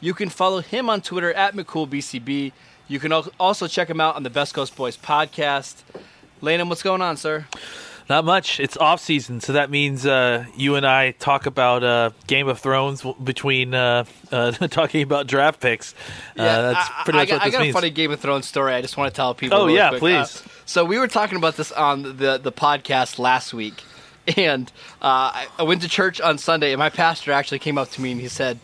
You can follow him on Twitter at McCoolBCB. You can also check him out on the Best Coast Boys podcast. Landon, what's going on, sir? Not much. It's off season, so that means uh, you and I talk about uh, Game of Thrones w- between uh, uh talking about draft picks. Uh, that's pretty I, much got, what I this got means. a funny Game of Thrones story. I just want to tell people. Oh, yeah, quick. please. Uh, so we were talking about this on the the podcast last week, and uh, I, I went to church on Sunday, and my pastor actually came up to me and he said,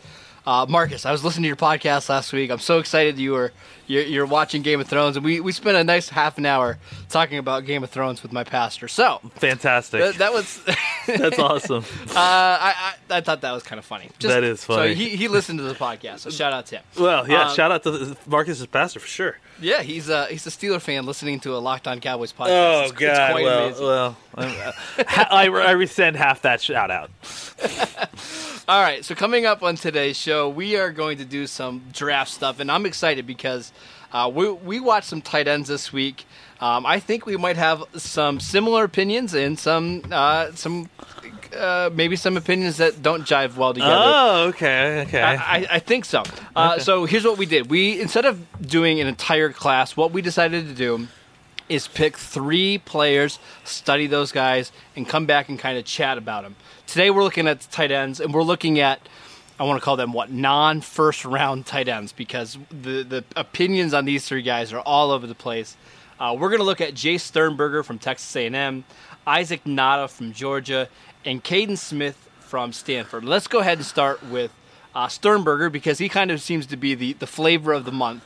uh, "Marcus, I was listening to your podcast last week. I'm so excited you were you're, you're watching Game of Thrones, and we we spent a nice half an hour talking about Game of Thrones with my pastor. So." Fantastic. That, that was that's awesome. uh, I, I I thought that was kind of funny. Just- That is funny. So he, he listened to the podcast. So shout out to him. Well, yeah. Um, shout out to Marcus's pastor for sure. Yeah, he's a he's a Steeler fan listening to a Locked On Cowboys podcast. Oh It's- it's God! quite well, amazing. well, uh, I, I rescind half that shout out. All right, so coming up on today's show, we are going to do some draft stuff, and I'm excited because uh, we we watched some tight ends this week. Um, I think we might have some similar opinions and some uh, some uh, maybe some opinions that don't jive well together. Oh, okay, okay. I, I, I think so. Uh, So here's what we did. We instead of doing an entire class, what we decided to do is pick three players, study those guys, and come back and kind of chat about them. Today we're looking at the tight ends, and we're looking at I want to call them what non first round tight ends because the the opinions on these three guys are all over the place. Uh, we're going to look at Jace Sternberger from Texas A&M, Isaac Nauta from Georgia, and Kaden Smith from Stanford. Let's go ahead and start with uh, Sternberger because he kind of seems to be the, the flavor of the month.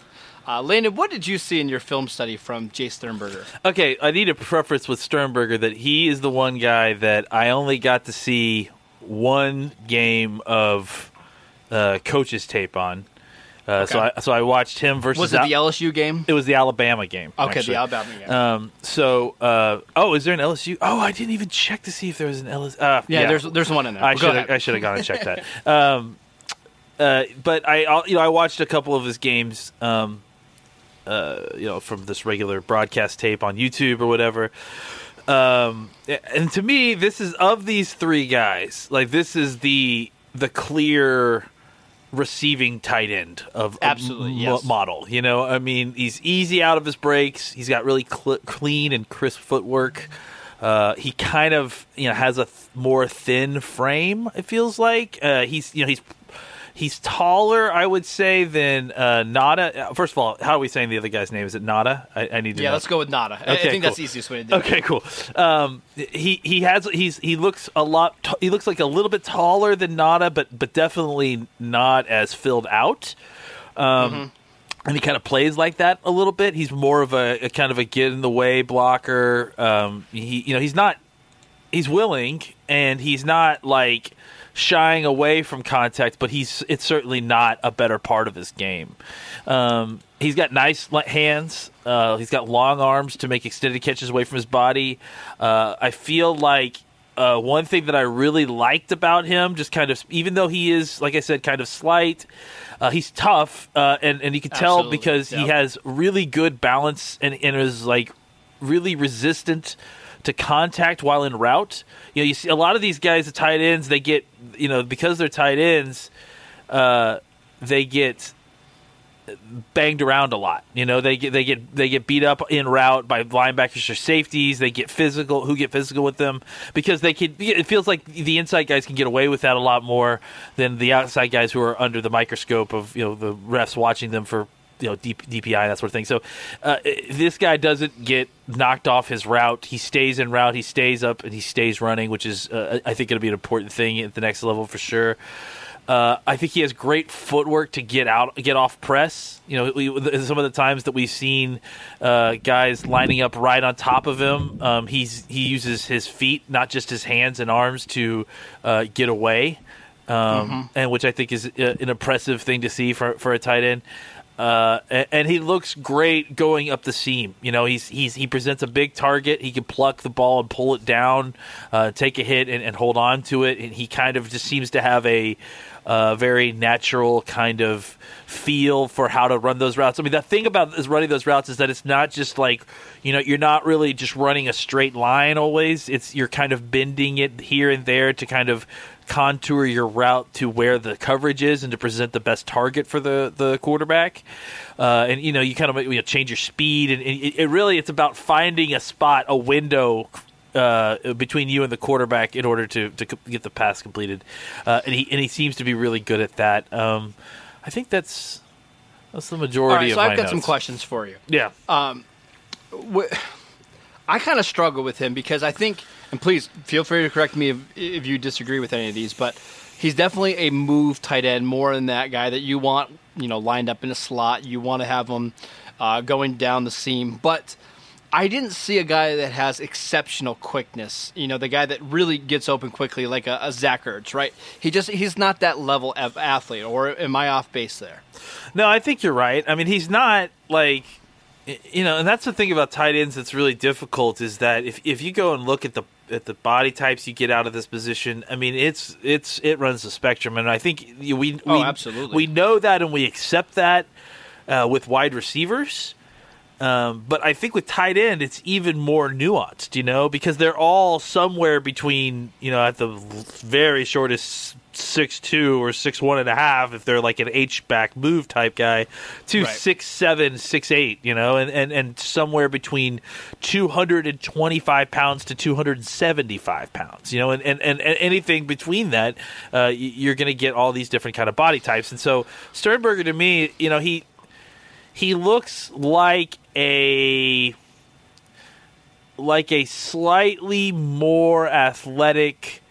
Uh, Landon, what did you see in your film study from Jace Sternberger? Okay, I need a preference with Sternberger that he is the one guy that I only got to see one game of uh, coaches tape on. Uh, So I so I watched him versus. Was it the LSU game? it was the Alabama game. Okay, actually. the Alabama game. Um, so, uh, oh, is there an LSU? Oh, I didn't even check to see if there was an LSU. Uh, yeah, there's there's one in there. I should. I should have gone and checked that. Um, uh, but I I'll- you know I watched a couple of his games. Um, uh, you know from this regular broadcast tape on YouTube or whatever. Um, and to me, this is of these three guys. Like this is the the clear receiving tight end of Absolutely, m- yes. model. You know, I mean, he's easy out of his breaks. He's got really cl- clean and crisp footwork. Uh, he kind of you know has a th- more thin frame. It feels like uh, he's you know he's he's taller. I would say than uh, Nada. Uh, First of all, how are we saying the other guy's name? Is it Nada? I, I need to yeah, know. let's go with Nada. I- I Okay, think that's the easiest way to do it. Okay, cool. Um, he he has he's he looks a lot. T- he looks like a little bit taller than Nada, but but definitely not as filled out. Um, And he kind of plays like that a little bit. He's more of a, a kind of a get in the way blocker. Um, he you know he's not he's willing and he's not like shying away from contact, but he's it's certainly not a better part of his game. Um, he's got nice hands. Uh, he's got long arms to make extended catches away from his body. Uh, I feel like. Uh, one thing that I really liked about him, just kind of, even though he is, like I said, kind of slight, uh, he's tough, uh, and and you can tell Absolutely, because he has really good balance and, and is like really resistant to contact while en route. You know, you see a lot of these guys, the tight ends, they get you know because they're tight ends, uh, they get banged around a lot. You know, they get they get they get beat up in route by linebackers or safeties. They get physical, who get physical with them because they can. It feels like the inside guys can get away with that a lot more than the outside guys who are under the microscope of you know the refs watching them for you know D- DPI and that sort of thing. So uh, this guy doesn't get knocked off his route. He stays in route. He stays up and he stays running, which is uh, I think going to be an important thing at the next level for sure. Uh, I think he has great footwork to get out, get off press. You know, we, some of the times that we've seen uh, guys lining up right on top of him, um, he's he uses his feet, not just his hands and arms, to uh, get away, um, and which I think is uh, an impressive thing to see for for a tight end. Uh, and, and he looks great going up the seam. You know, he's he's he presents a big target. He can pluck the ball and pull it down, uh, take a hit and, and hold on to it. And he kind of just seems to have a uh, very natural kind of feel for how to run those routes. I mean, the thing about is running those routes is that it's not just like you know you're not really just running a straight line always. It's you're kind of bending it here and there to kind of contour your route to where the coverage is and to present the best target for the the quarterback. Uh, and you know you kind of you know, change your speed and, and it, it really it's about finding a spot, a window uh, between you and the quarterback in order to, to get the pass completed. Uh, and he and he seems to be really good at that. Um, I think that's that's the majority. All right, so I've got notes. some questions for you. Yeah. Um, wh- I kind of struggle with him because I think, and please feel free to correct me if, if you disagree with any of these, but he's definitely a move tight end more than that guy that you want, you know, lined up in a slot. You want to have him uh, going down the seam, but I didn't see a guy that has exceptional quickness. You know, the guy that really gets open quickly, like a, a Zach Ertz, right? He just he's not that level of athlete. Or am I off base there? No, I think you're right. I mean, he's not like you know, and that's the thing about tight ends that's really difficult is that if if you go and look at the at the body types you get out of this position, I mean, it's it's it runs the spectrum, and I think we we oh, absolutely we know that and we accept that uh, with wide receivers. Um, but I think with tight end, it's even more nuanced, you know, because they're all somewhere between, you know, at the very shortest six two or six one and a half if they're like an H back move type guy to right. six seven six eight you know and, and and somewhere between two hundred and twenty five pounds to two hundred and seventy five pounds you know and, and, and, anything between that uh, you're going to get all these different kind of body types and so Sternberger to me you know he he looks like a like a slightly more athletic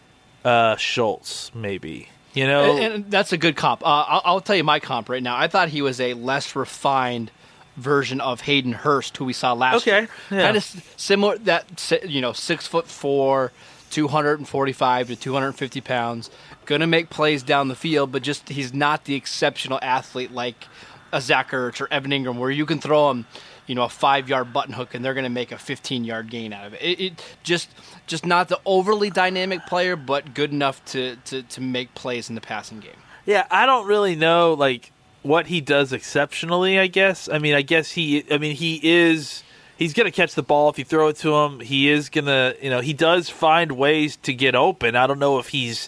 uh, Schultz, maybe. You know, and, and that's a good comp. Uh, I'll, I'll, tell you my comp right now. I thought he was a less refined version of Hayden Hurst, who we saw last okay. year. Yeah. Kind of similar. That you know, six foot four, two hundred and forty-five to two hundred and fifty pounds. Going to make plays down the field, but just he's not the exceptional athlete like a Zach Ertz or Evan Engram where you can throw him, you know, a five-yard button hook and they're going to make a 15-yard gain out of it. it. It, just, just not the overly dynamic player, but good enough to, to to make plays in the passing game. Yeah, I don't really know like what he does exceptionally. I guess. I mean, I guess he. I mean, he is. He's going to catch the ball if you throw it to him. He is to, you know, he does find ways to get open. I don't know if he's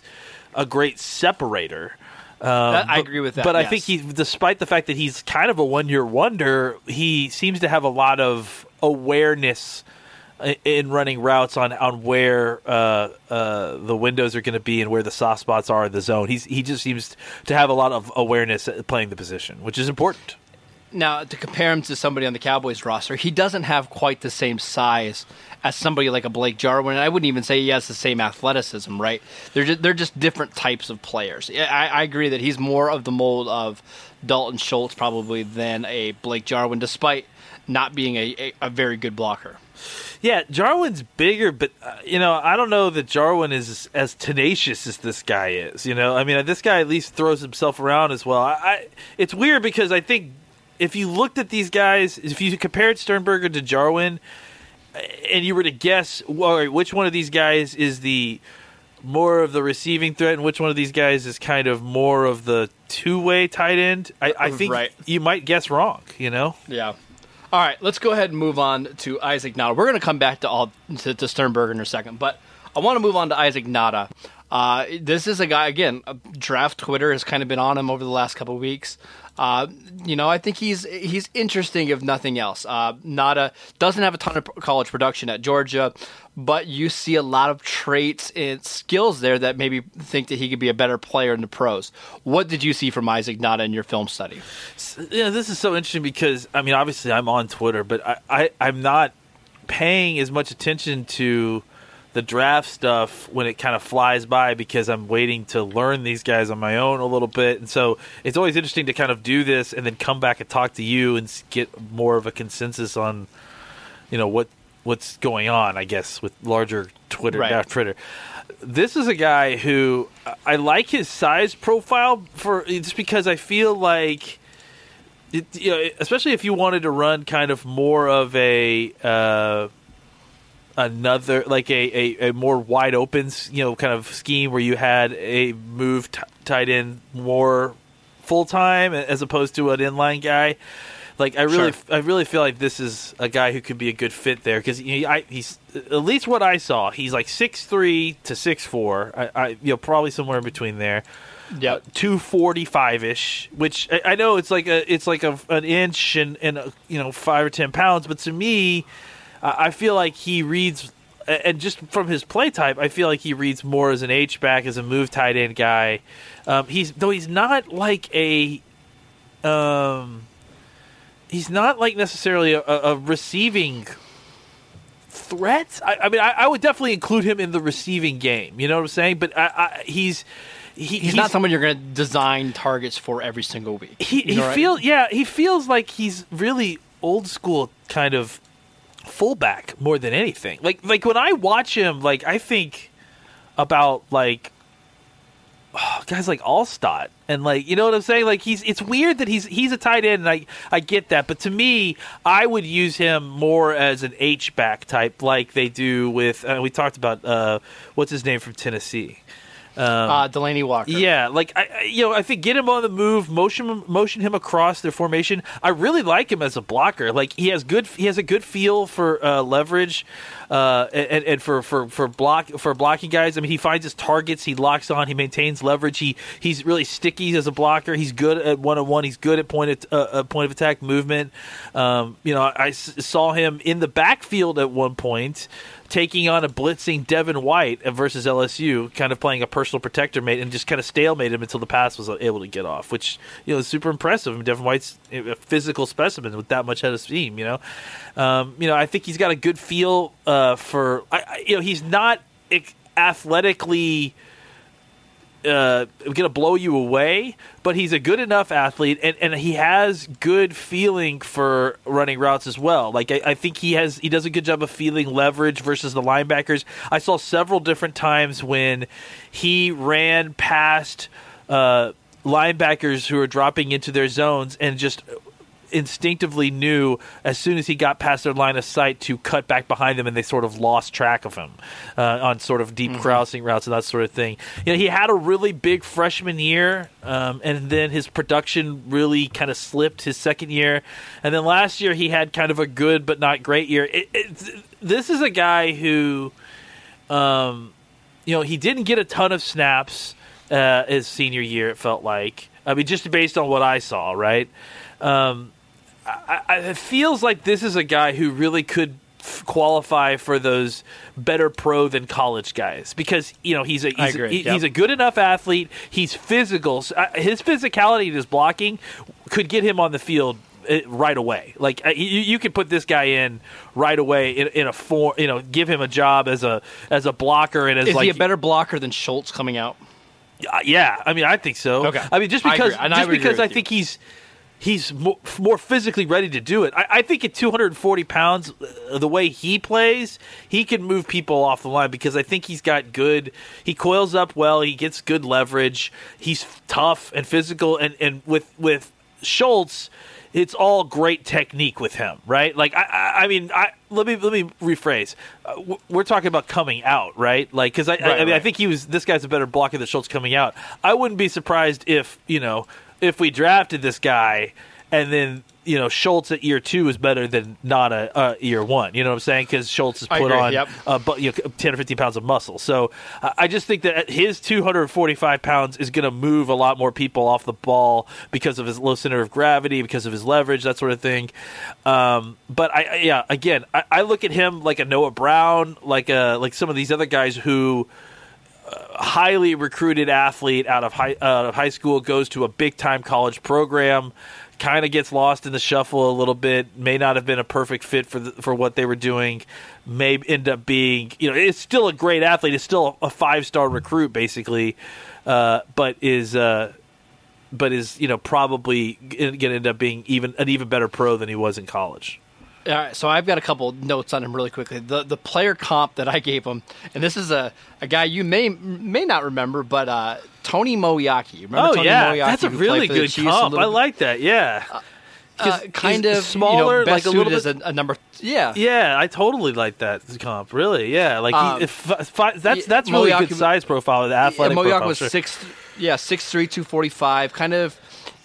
a great separator. Um, that, I but, agree with that. But yes. I think he, despite the fact that he's kind of a one-year wonder, he seems to have a lot of awareness in running routes on on where uh, uh, the windows are going to be and where the soft spots are in the zone. He's he just seems to have a lot of awareness playing the position, which is important. Now, to compare him to somebody on the Cowboys roster, he doesn't have quite the same size as somebody like a Blake Jarwin. And I wouldn't even say he has the same athleticism, right? They're just, they're just different types of players. I, I agree that he's more of the mold of Dalton Schultz probably than a Blake Jarwin, despite not being a, a, a very good blocker. Yeah, Jarwin's bigger, but uh, you know, I don't know that Jarwin is as tenacious as this guy is. You know, I mean, this guy at least throws himself around as well. I, I it's weird because I think if you looked at these guys, if you compared Sternberger to Jarwin, and you were to guess well, which one of these guys is the more of the receiving threat and which one of these guys is kind of more of the two-way tight end, I, I uh, think right. you might guess wrong. You know? Yeah. All right, let's go ahead and move on to Isaac Nauta. We're going to come back to all to, to Sternberger in a second, but I want to move on to Isaac Nauta. Uh, this is a guy again. Draft Twitter has kind of been on him over the last couple weeks. Uh, you know, I think he's he's interesting if nothing else. Uh, Nauta doesn't have a ton of college production at Georgia, but you see a lot of traits and skills there that maybe think that he could be a better player in the pros. What did you see from Isaac Nauta in your film study? Yeah, this is so interesting because I mean, obviously I'm on Twitter, but I, I I'm not paying as much attention to the draft stuff when it kind of flies by because I'm waiting to learn these guys on my own a little bit. And so it's always interesting to kind of do this and then come back and talk to you and get more of a consensus on, you know, what what's going on, I guess, with larger Twitter, right. Twitter. This is a guy who I like his size profile for just because I feel like it, you know, especially if you wanted to run kind of more of a uh, another like a, a, a, more wide open you know kind of scheme where you had a move t- tight end more full time as opposed to an inline guy. Like I really, sure. I really feel like this is a guy who could be a good fit there because he, he's at least what I saw. He's like six three to six four. I, I, you know, probably somewhere in between there. Yeah, uh, two forty five ish. Which I, I, know it's like a, it's like a, an inch and and a, you know five or ten pounds. But to me, I feel like he reads and just from his play type, I feel like he reads more as an H back, as a move tight end guy. Um, he's though he's not like a, um, he's not like necessarily a, a receiving threat. I, I mean, I, I, would definitely include him in the receiving game. You know what I'm saying? But I, he's. He, he's, he's, not someone you're going to design targets for every single week. He, he feels, yeah, he feels like he's really old school kind of fullback more than anything. Like like when I watch him, like I think about like oh, guys like Alstott and like you know what I'm saying. Like he's it's weird that he's he's a tight end, and I I get that, but to me, I would use him more as an H back type, like they do with. Uh, we talked about uh, what's his name from Tennessee. Um, uh, Delanie Walker. Yeah, like I, you know, I think get him on the move, motion motion him across their formation. I really like him as a blocker. Like he has good, he has a good feel for uh, leverage, uh, and, and for, for, for block for blocking guys. I mean, he finds his targets, he locks on, he maintains leverage. He he's really sticky as a blocker. He's good at one on one. He's good at point of, uh, uh, point of attack movement. Um, you know, I, I saw him in the backfield at one point taking on a blitzing Devin White versus LSU, kind of playing a personal protector mate and just kind of stalemate him until the pass was able to get off, which you know is super impressive. I mean, Devin White's a physical specimen with that much head of steam. You know, um, you know, I think he's got a good feel uh, for. I, I, you know, he's not athletically uh, going to blow you away, but he's a good enough athlete, and, and he has good feeling for running routes as well. Like I, I, think he has, he does a good job of feeling leverage versus the linebackers. I saw several different times when he ran past. Uh, linebackers who are dropping into their zones and just instinctively knew as soon as he got past their line of sight to cut back behind them, and they sort of lost track of him uh, on sort of deep mm-hmm. crossing routes and that sort of thing. You know, he had a really big freshman year, um, and then his production really kind of slipped his second year, and then last year he had kind of a good but not great year. It, it, this is a guy who, um, you know, he didn't get a ton of snaps uh, his senior year. It felt like. I mean, just based on what I saw, right? Um, I, I, it feels like this is a guy who really could f- qualify for those better pro than college guys because you know he's a he's, a, he, yep. he's a good enough athlete. He's physical. Uh, his physicality and his blocking could get him on the field uh, right away. Like uh, you, you could put this guy in right away in, in a form. You know, give him a job as a as a blocker and as is like, he a better blocker than Schultz coming out? Uh, yeah, I mean, I think so. Okay. I mean, just because I just because I think he's he's more, more, physically ready to do it. I, I, think at 240 pounds, uh, the way he plays, he can move people off the line because I think he's got good. He coils up well. He gets good leverage. He's tough and physical. And, and with with Schultz, it's all great technique with him, right? Like I, I, I mean, I let me let me rephrase. Uh, we're talking about coming out, right? Like because I, right, I, I, mean, right. I think he was this guy's a better blocker than Schultz coming out. I wouldn't be surprised if you know if we drafted this guy and then you know Schultz at year two is better than Nauta uh, year one. You know what I'm saying? Because Schultz has put on yep. uh, you know, 10 or 15 pounds of muscle. So uh, I just think that his 245 pounds is going to move a lot more people off the ball because of his low center of gravity, because of his leverage, that sort of thing. Um, but I, yeah, again, I, I, look at him like a Noah Brown, like a like some of these other guys who highly recruited athlete out of high high school goes to a big time college program kind of gets lost in the shuffle a little bit may not have been a perfect fit for the, for what they were doing may end up being you know it's still a great athlete it's still a five star recruit basically uh, but is uh, but is you know probably going to end up being even an even better pro than he was in college right, so I've got a couple notes on him really quickly. The the player comp that I gave him, and this is a, a guy you may may not remember, but uh, Tony Moeaki. Remember oh Tony yeah, Moeaki that's a really good comp. I like that. Yeah. Uh, Uh, kind of smaller, you know, like a little suited bit. as a, a number. Yeah, yeah, I totally like that comp. Really, yeah, like Um, he, if, fi- that's that's really a Moeaki- good size profile. The athletic yeah, Moyak profile. was sure. six, yeah, six three, two forty five. Kind of,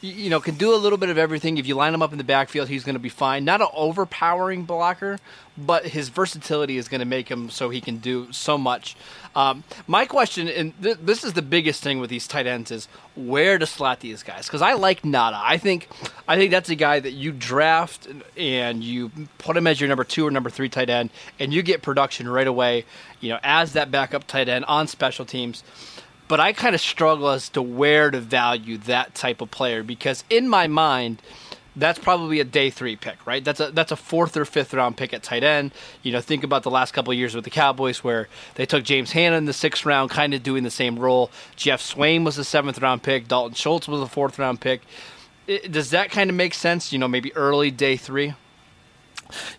you know, can do a little bit of everything. If you line him up in the backfield, he's going to be fine. Not an overpowering blocker, but his versatility is going to make him so he can do so much. Um, my question, and th- this is the biggest thing with these tight ends, is where to slot these guys. Because I like Nauta. I think, I think that's a guy that you draft and you put him as your number two or number three tight end, and you get production right away. You know, as that backup tight end on special teams but I kind of struggle as to where to value that type of player because in my mind, that's probably a day three pick, right? That's a that's a fourth or fifth round pick at tight end. You know, think about the last couple of years with the Cowboys where they took James Hanna in the sixth round, kind of doing the same role. Jeff Swaim was a seventh round pick. Dalton Schultz was a fourth round pick. I- does that kind of make sense? You know, maybe early day three.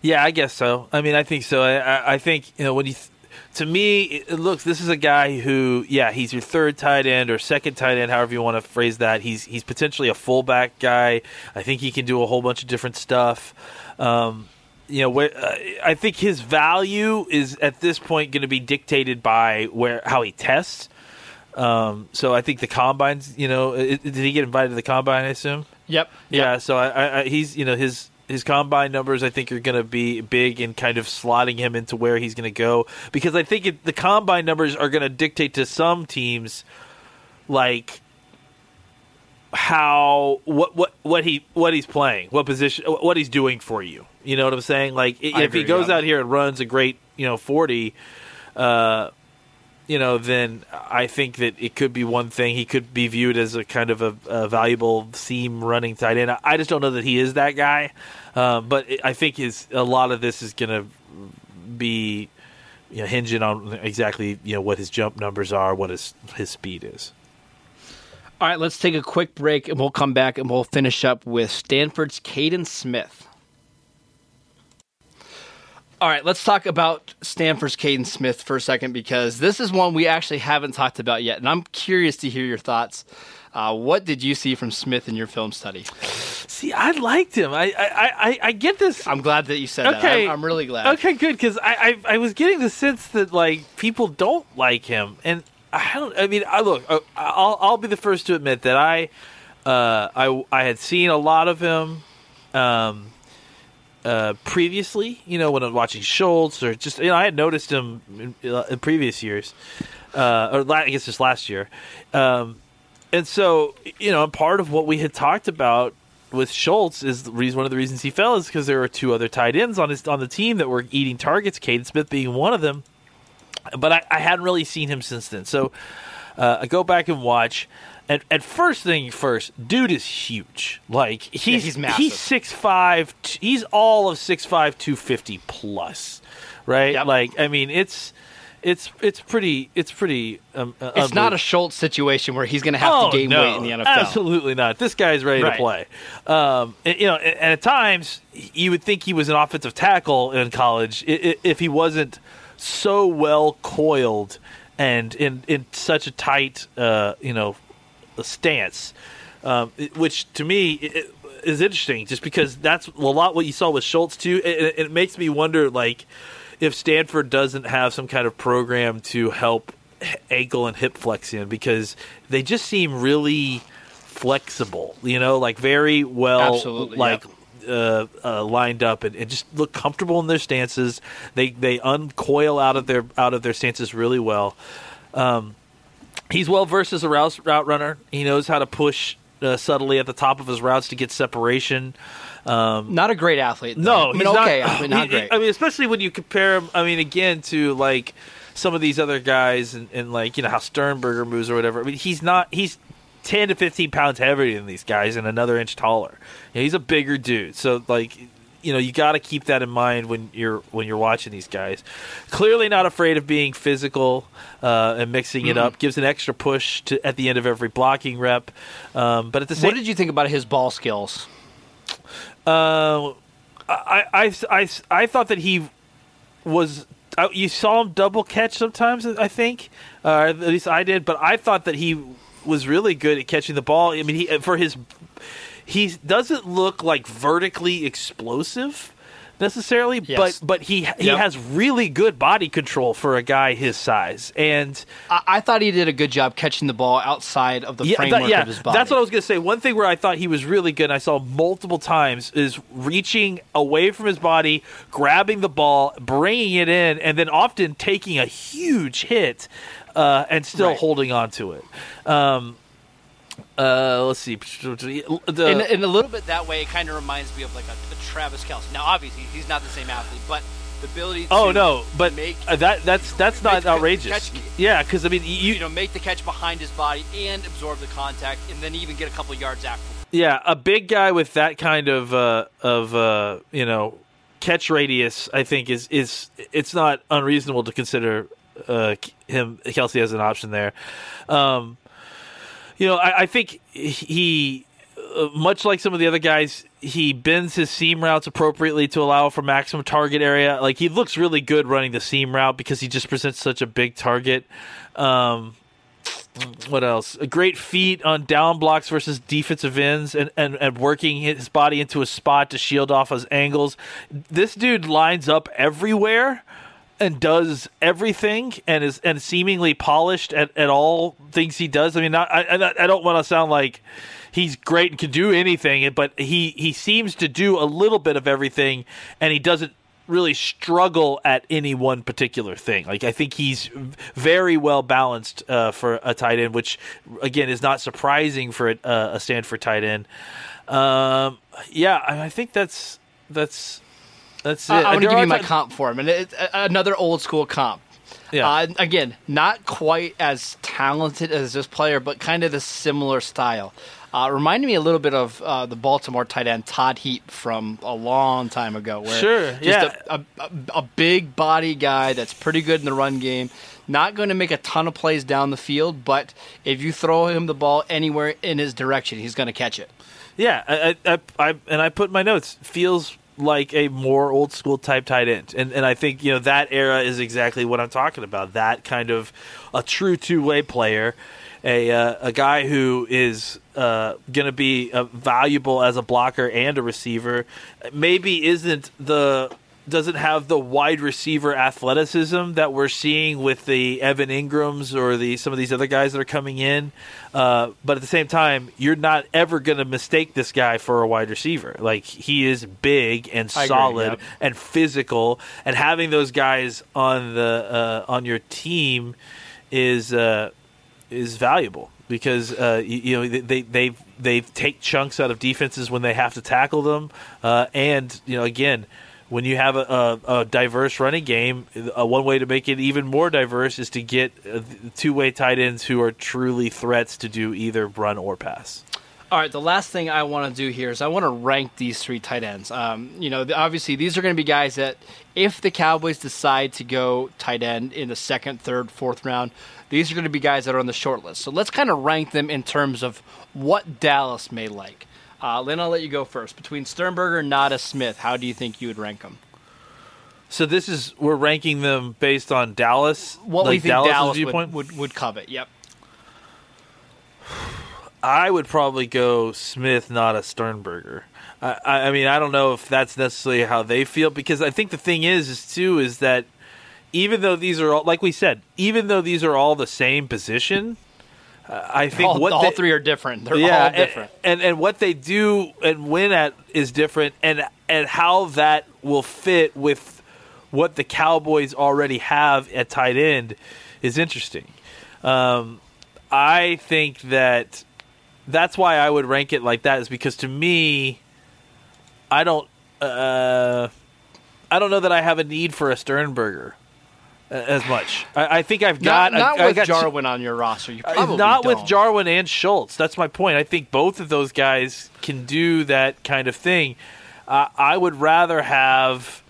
Yeah, I guess so. I mean, I think so. I, I, I think you know when you. Th- to me, it, it looks. This is a guy who, yeah, he's your third tight end or second tight end, however you want to phrase that. He's he's potentially a fullback guy. I think he can do a whole bunch of different stuff. Um, you know, where, uh, I think his value is at this point going to be dictated by where how he tests. Um, so I think the combines. You know, i- did he get invited to the combine? I assume. Yep. Yeah, so I, I, I, he's you know his his combine numbers I think are going to be big in kind of slotting him into where he's going to go because I think it, the combine numbers are going to dictate to some teams like how what what what he what he's playing, what position, what he's doing for you. You know what I'm saying? Like if he goes yeah. out here and runs a great you know 40. Uh, you know, then I think that it could be one thing. He could be viewed as a kind of a, a valuable seam running tight end. I just don't know that he is that guy. Um, but I think his a lot of this is going to be you know, hinging on exactly you know what his jump numbers are, what his his speed is. All right, let's take a quick break and we'll come back and we'll finish up with Stanford's Kaden Smith. All right, let's talk about Stanford's Kaden Smith for a second because this is one we actually haven't talked about yet, and I'm curious to hear your thoughts. Uh, what did you see from Smith in your film study? See, I liked him. I I, I, I get this. I'm glad that you said that. I'm, I'm really glad. Okay, good because I, I I was getting the sense that like people don't like him, and I don't. I mean, I look. uh, I'll I'll be the first to admit that I uh I I had seen a lot of him. Um. Uh, previously, you know, when I was watching Schultz, or just you know, I had noticed him in, uh, in previous years, uh, or la- I guess just last year, um, and so you know, part of what we had talked about with Schultz is the reason one of the reasons he fell is because there were two other tight ends on his on the team that were eating targets. Kaden Smith being one of them, but I, I hadn't really seen him since then. So uh, I go back and watch. And, and first thing first, dude is huge. Like he's he's massive. he's six five. He's all of six five, two fifty plus, right? Yep. Like I mean, it's it's it's pretty it's pretty. Um, uh, It's not a. Schultz situation where he's going to have Oh, to gain no, weight in the NFL. Absolutely not. This guy's ready Right. to play. Um, and, you know, and, and at times you would think he was an offensive tackle in college if he wasn't so well coiled and in in such a tight, uh, you know, stance. Um, it- which to me is interesting, just because that's a lot what you saw with Schultz too. It, it- makes me wonder, like, if Stanford doesn't have some kind of program to help ankle and hip flexion, because they just seem really flexible. You know, like very well, Absolutely, like. Uh, uh, lined up and, and just look comfortable in their stances. They they uncoil out of their out of their stances really well. Um, he's well versed as a route, route runner. He knows how to push uh, subtly at the top of his routes to get separation. Um, Not a great athlete. though. no, I mean, he's not- okay, I mean, not great. I mean, especially when you compare him. I mean, again to like some of these other guys and, and like you know how Sternberger moves or whatever. I mean, he's not. He's ten to fifteen pounds heavier than these guys and another inch taller. You know, he's a bigger dude. So like. You know, you got to keep that in mind when you're when you're watching these guys. Clearly, not afraid of being physical uh, and mixing it up. Gives an extra push to at the end of every blocking rep. Um, but at the same, what did you think about his ball skills? uh, I, I, I, I thought that he was. I, you saw him double catch sometimes. I think, uh, at least I did. But I thought that he was really good at catching the ball. I mean, he for his he doesn't look like vertically explosive necessarily, Yes. but but he he Yep. has really good body control for a guy his size, and I, I thought he did a good job catching the ball outside of the yeah, framework that- yeah, of his body. that's what I was going to say. One thing where I thought he was really good, and I saw multiple times, is reaching away from his body, grabbing the ball, bringing it in, and then often taking a huge hit uh, and still Right. holding on to it. Um, uh, let's see. The, in, in a little bit that way, it kind of reminds me of like a, a Travis Kelce. Now, obviously, he's not the same athlete, but the ability. oh no, but make uh, that that's that's not outrageous. catch- yeah, because I mean, you, you know make the catch behind his body and absorb the contact, and then even get a couple yards after. Yeah, a big guy with that kind of uh, of uh, you know catch radius, I think is is it's not unreasonable to consider uh, him Kelce as an option there. Um, you know, I, I think he, uh, much like some of the other guys, he bends his seam routes appropriately to allow for maximum target area. Like he looks really good running the seam route because he just presents such a big target. Um, what else? A great feat on down blocks versus defensive ends and, and, and working his body into a spot to shield off his angles. This dude lines up everywhere and does everything and is and seemingly polished at, at all things he does. I mean, not, I, I don't want to sound like he's great and can do anything, but he, he seems to do a little bit of everything and he doesn't really struggle at any one particular thing. Like I think he's very well balanced uh, for a tight end, which again is not surprising for a, uh, a Stanford tight end. Um, yeah, I, I think that's that's that's it. I, am going to give you my comp for him, and it's another old school comp. Yeah. Uh, again, not quite as talented as this player, but kind of the similar style. Uh, reminded me a little bit of uh, the Baltimore tight end Todd Heap from a long time ago. Where Sure, just yeah. a, a, a big body guy that's pretty good in the run game. Not going to make a ton of plays down the field, but if you throw him the ball anywhere in his direction, he's going to catch it. Yeah, I, I, I, and I put my notes feels like a more old school type tight end, and and I think you know that era is exactly what I'm talking about. That kind of a true two way player, a uh, a guy who is uh, going to be uh, valuable as a blocker and a receiver. Maybe isn't the doesn't have the wide receiver athleticism that we're seeing with the Evan Engrams or the some of these other guys that are coming in. Uh, but at the same time, you're not ever going to mistake this guy for a wide receiver. Like he is big and I agree, solid yep. and physical, and having those guys on the uh, on your team is uh, is valuable because uh, you, you know they they they take chunks out of defenses when they have to tackle them, uh, and you know again when you have a, a, a diverse running game, one way to make it even more diverse is to get uh, two way tight ends who are truly threats to do either run or pass. All right, the last thing I want to do here is I want to rank these three tight ends. Um, you know, obviously these are going to be guys that if the Cowboys decide to go tight end in the second, third, fourth round, these are going to be guys that are on the short list. So let's kind of rank them in terms of what Dallas may like. Uh, Lynn, I'll let you go first. Between Sternberger, and Nauta, Smith, how do you think you would rank them? So this is we're ranking them based on Dallas. What like we think Dallas's Dallas would, would, would covet. Yep. I would probably go Smith, Nauta Sternberger. I, I mean, I don't know if that's necessarily how they feel because I think the thing is, is too, is that even though these are all, like we said, even though these are all the same position, I think All, what all they, three are different. They're yeah, all and- different. And, and what they do and win at is different, and and how that will fit with what the Cowboys already have at tight end is interesting. Um, I think that that's why I would rank it like that is because to me, I don't, uh, I don't know that I have a need for a Sternberger as much. I, I think I've got not not I- I got Jarwin on your roster. You uh, probably not with don't. Jarwin and Schultz. That's my point. I think both of those guys can do that kind of thing. Uh, I would rather have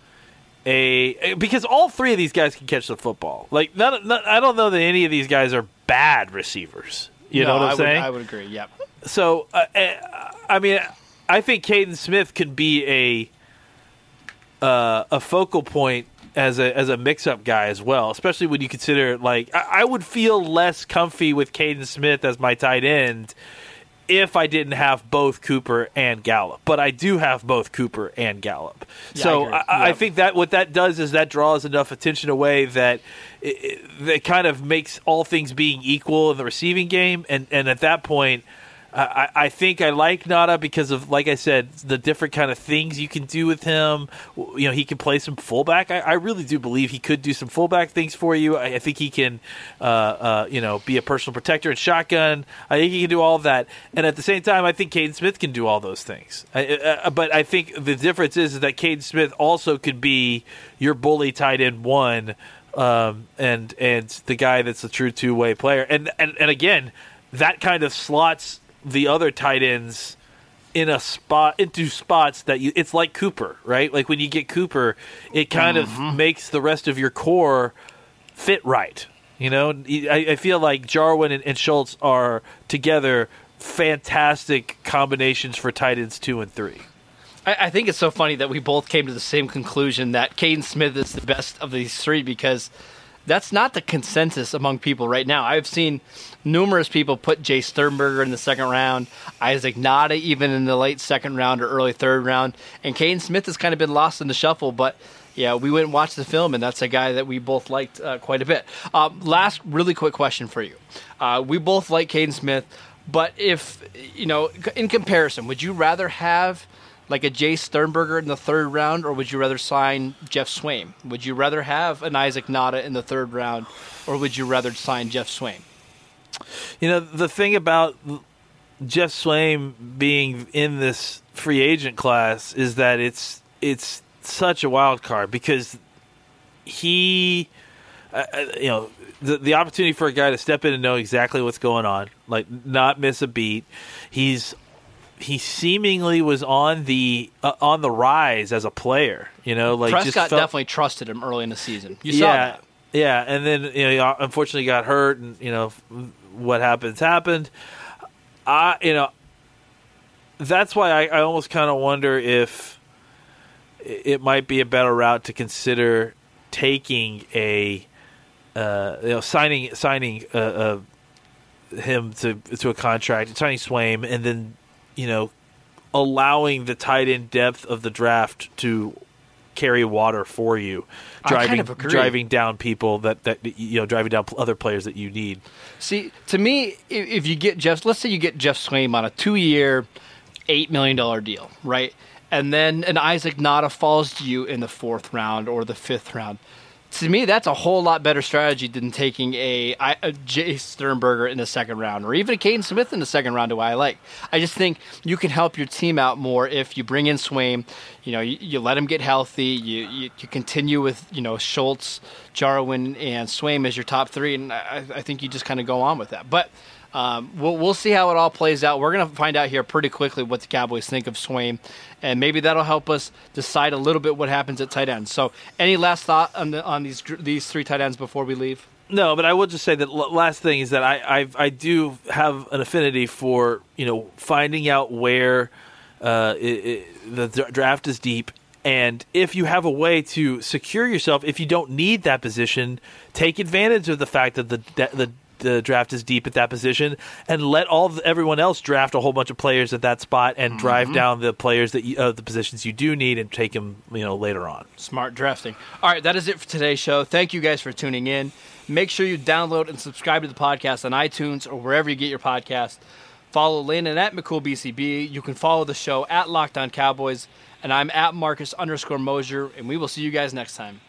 a because all three of these guys can catch the football. Like, none, none, I don't know that any of these guys are bad receivers. You No, know what I'm I would, saying? I would agree. Yep. So, uh, uh, I mean, I think Kaden Smith can be a uh, a focal point as a as a mix up guy as well, especially when you consider like I, I would feel less comfy with Kaden Smith as my tight end if I didn't have both Cooper and Gallup, but I do have both Cooper and Gallup. Yeah, so I. I, I think that what that does is that draws enough attention away that it, it, that kind of makes all things being equal in the receiving game, and and at that point. I, I think I like Nauta because of, like I said, the different kind of things you can do with him. You know, he can play some fullback. I, I really do believe he could do some fullback things for you. I, I think he can, uh, uh, you know, be a personal protector and shotgun. I think he can do all that. And at the same time, I think Kaden Smith can do all those things. I, uh, but I think the difference is, is that Kaden Smith also could be your bully tight end one, um, and and the guy that's a true two way player. And, and and again, that kind of slots the other tight ends in a spot into spots that you it's like Cooper, right? Like when you get Cooper, it kind of mm-hmm. makes the rest of your core fit right. You know, I, I feel like Jarwin and, and Schultz are together fantastic combinations for tight ends two and three. I, I think it's so funny that we both came to the same conclusion that Kaden Smith is the best of these three because that's not the consensus among people right now. I've seen numerous people put Jace Sternberger in the second round, Isaac Nauta even in the late second round or early third round, and Kaden Smith has kind of been lost in the shuffle, but. Yeah, we went and watched the film, and that's a guy that we both liked uh, quite a bit. Um, last, really quick question for you: uh, We both like Kaden Smith, but if you know, in comparison, would you rather have like a Jace Sternberger in the third round, or would you rather sign Jeff Swaim? Would you rather have an Isaac Nauta in the third round, or would you rather sign Jeff Swaim? You know, the thing about Jeff Swaim being in this free agent class is that it's it's such a wild card because he, uh, uh, you know, the the opportunity for a guy to step in and know exactly what's going on, like not miss a beat. He's he seemingly was on the uh, on the rise as a player. You know, like just Prescott felt- definitely trusted him early in the season. You saw yeah, that. Yeah, and then you know, he unfortunately got hurt, and you know what happens happened. I you know that's why I, I almost kind of wonder if it might be a better route to consider taking a uh, you know signing signing uh, uh, him to to a contract, signing Swaim, and then you know allowing the tight end depth of the draft to carry water for you, I kind driving of driving down people that that you know driving down other players that you need. See, to me, if, you get Jeff, let's say you get Jeff Swaim on a two-year, eight million dollar deal, right? And then an Isaac Nauta falls to you in the fourth round or the fifth round. To me, that's a whole lot better strategy than taking a, a Jace Sternberger in the second round or even a Kaden Smith in the second round. Who I like. I just think you can help your team out more if you bring in Swaim. You know, you, you let him get healthy. You, you you continue with you know Schultz, Jarwin, and Swaim as your top three, and I, I think you just kind of go on with that. But um, we'll we'll see how it all plays out. We're gonna find out here pretty quickly what the Cowboys think of Swaim, and maybe that'll help us decide a little bit what happens at tight end. So, any last thought on the on these these three tight ends before we leave? No, but I will just say that last thing is that I I, I do have an affinity for you know finding out where uh, it, it, the dra- draft is deep, and if you have a way to secure yourself, if you don't need that position, take advantage of the fact that the the the draft is deep at that position, and let all of everyone else draft a whole bunch of players at that spot, and drive down the players that you, uh, the positions you do need, and take them you know later on. Smart drafting. All right, that is it for today's show. Thank you guys for tuning in. Make sure you download and subscribe to the podcast on iTunes or wherever you get your podcast. Follow Landon at McCoolBCB. You can follow the show at Locked On Cowboys, and I'm at Marcus underscore Mosher, and we will see you guys next time.